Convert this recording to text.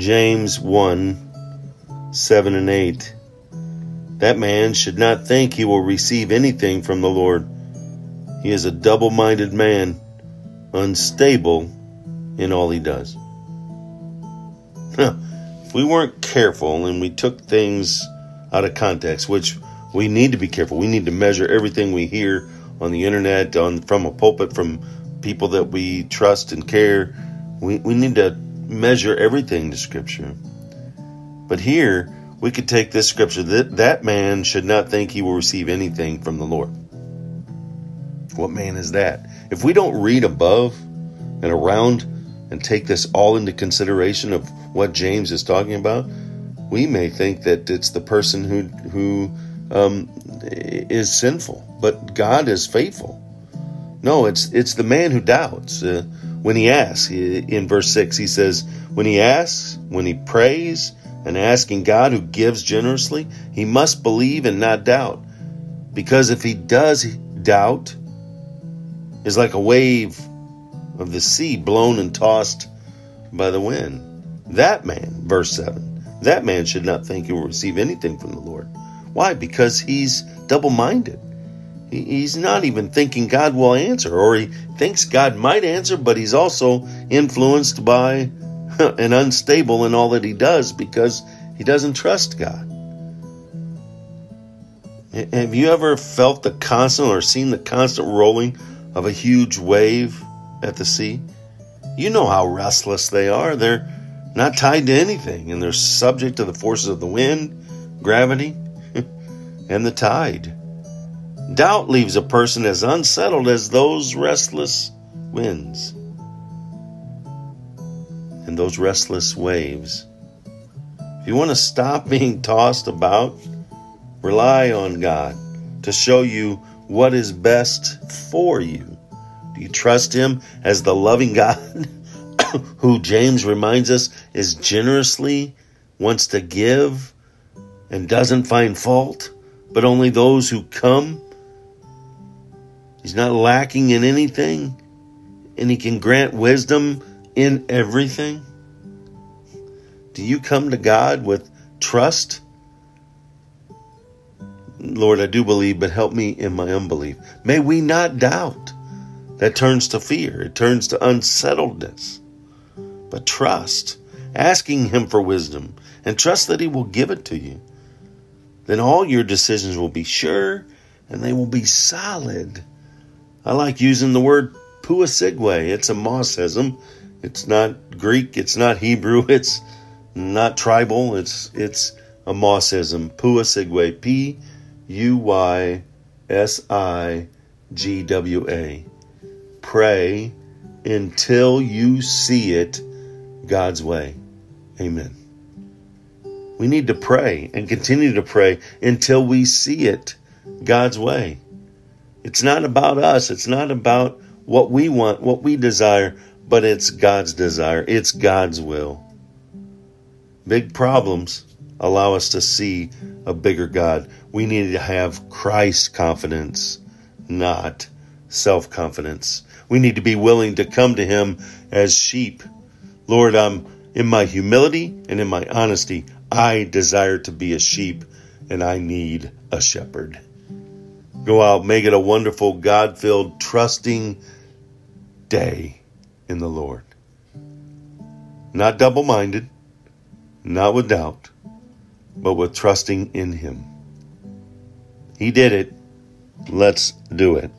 James 1 7 and 8. That man should not think he will receive anything from the Lord. He is a double minded man, unstable in all he does. if we weren't careful and we took things out of context, which we need to be careful, we need to measure everything we hear on the internet, on from a pulpit, from people that we trust and care. We, we need to measure everything to Scripture. But here, we could take this scripture that that man should not think he will receive anything from the Lord. What man is that? If we don't read above and around and take this all into consideration of what James is talking about, we may think that it's the person who who um, is sinful, but God is faithful. No, it's it's the man who doubts. Uh, when he asks, in verse six, he says, when he asks, when he prays, and asking God who gives generously, he must believe and not doubt. Because if he does doubt, is like a wave of the sea blown and tossed by the wind. That man, verse 7, that man should not think he will receive anything from the Lord. Why? Because he's double minded. He's not even thinking God will answer, or he thinks God might answer, but he's also influenced by and unstable in all that he does because he doesn't trust God. Have you ever felt the constant or seen the constant rolling of a huge wave at the sea? You know how restless they are. They're not tied to anything and they're subject to the forces of the wind, gravity, and the tide. Doubt leaves a person as unsettled as those restless winds and those restless waves. If you want to stop being tossed about, rely on God to show you what is best for you. Do you trust Him as the loving God who James reminds us is generously wants to give and doesn't find fault, but only those who come He's not lacking in anything, and He can grant wisdom in everything. Do you come to God with trust? Lord, I do believe, but help me in my unbelief. May we not doubt. That turns to fear, it turns to unsettledness. But trust, asking Him for wisdom, and trust that He will give it to you. Then all your decisions will be sure and they will be solid. I like using the word pua sigwe. It's a Mossism. It's not Greek. It's not Hebrew. It's not tribal. It's it's a Mossism. Pua sigwe. P U Y S I G W A. Pray until you see it God's way. Amen. We need to pray and continue to pray until we see it God's way. It's not about us. It's not about what we want, what we desire, but it's God's desire. It's God's will. Big problems allow us to see a bigger God. We need to have Christ confidence, not self confidence. We need to be willing to come to Him as sheep. Lord, I'm in my humility and in my honesty. I desire to be a sheep and I need a shepherd. Go out, make it a wonderful, God filled, trusting day in the Lord. Not double minded, not with doubt, but with trusting in Him. He did it. Let's do it.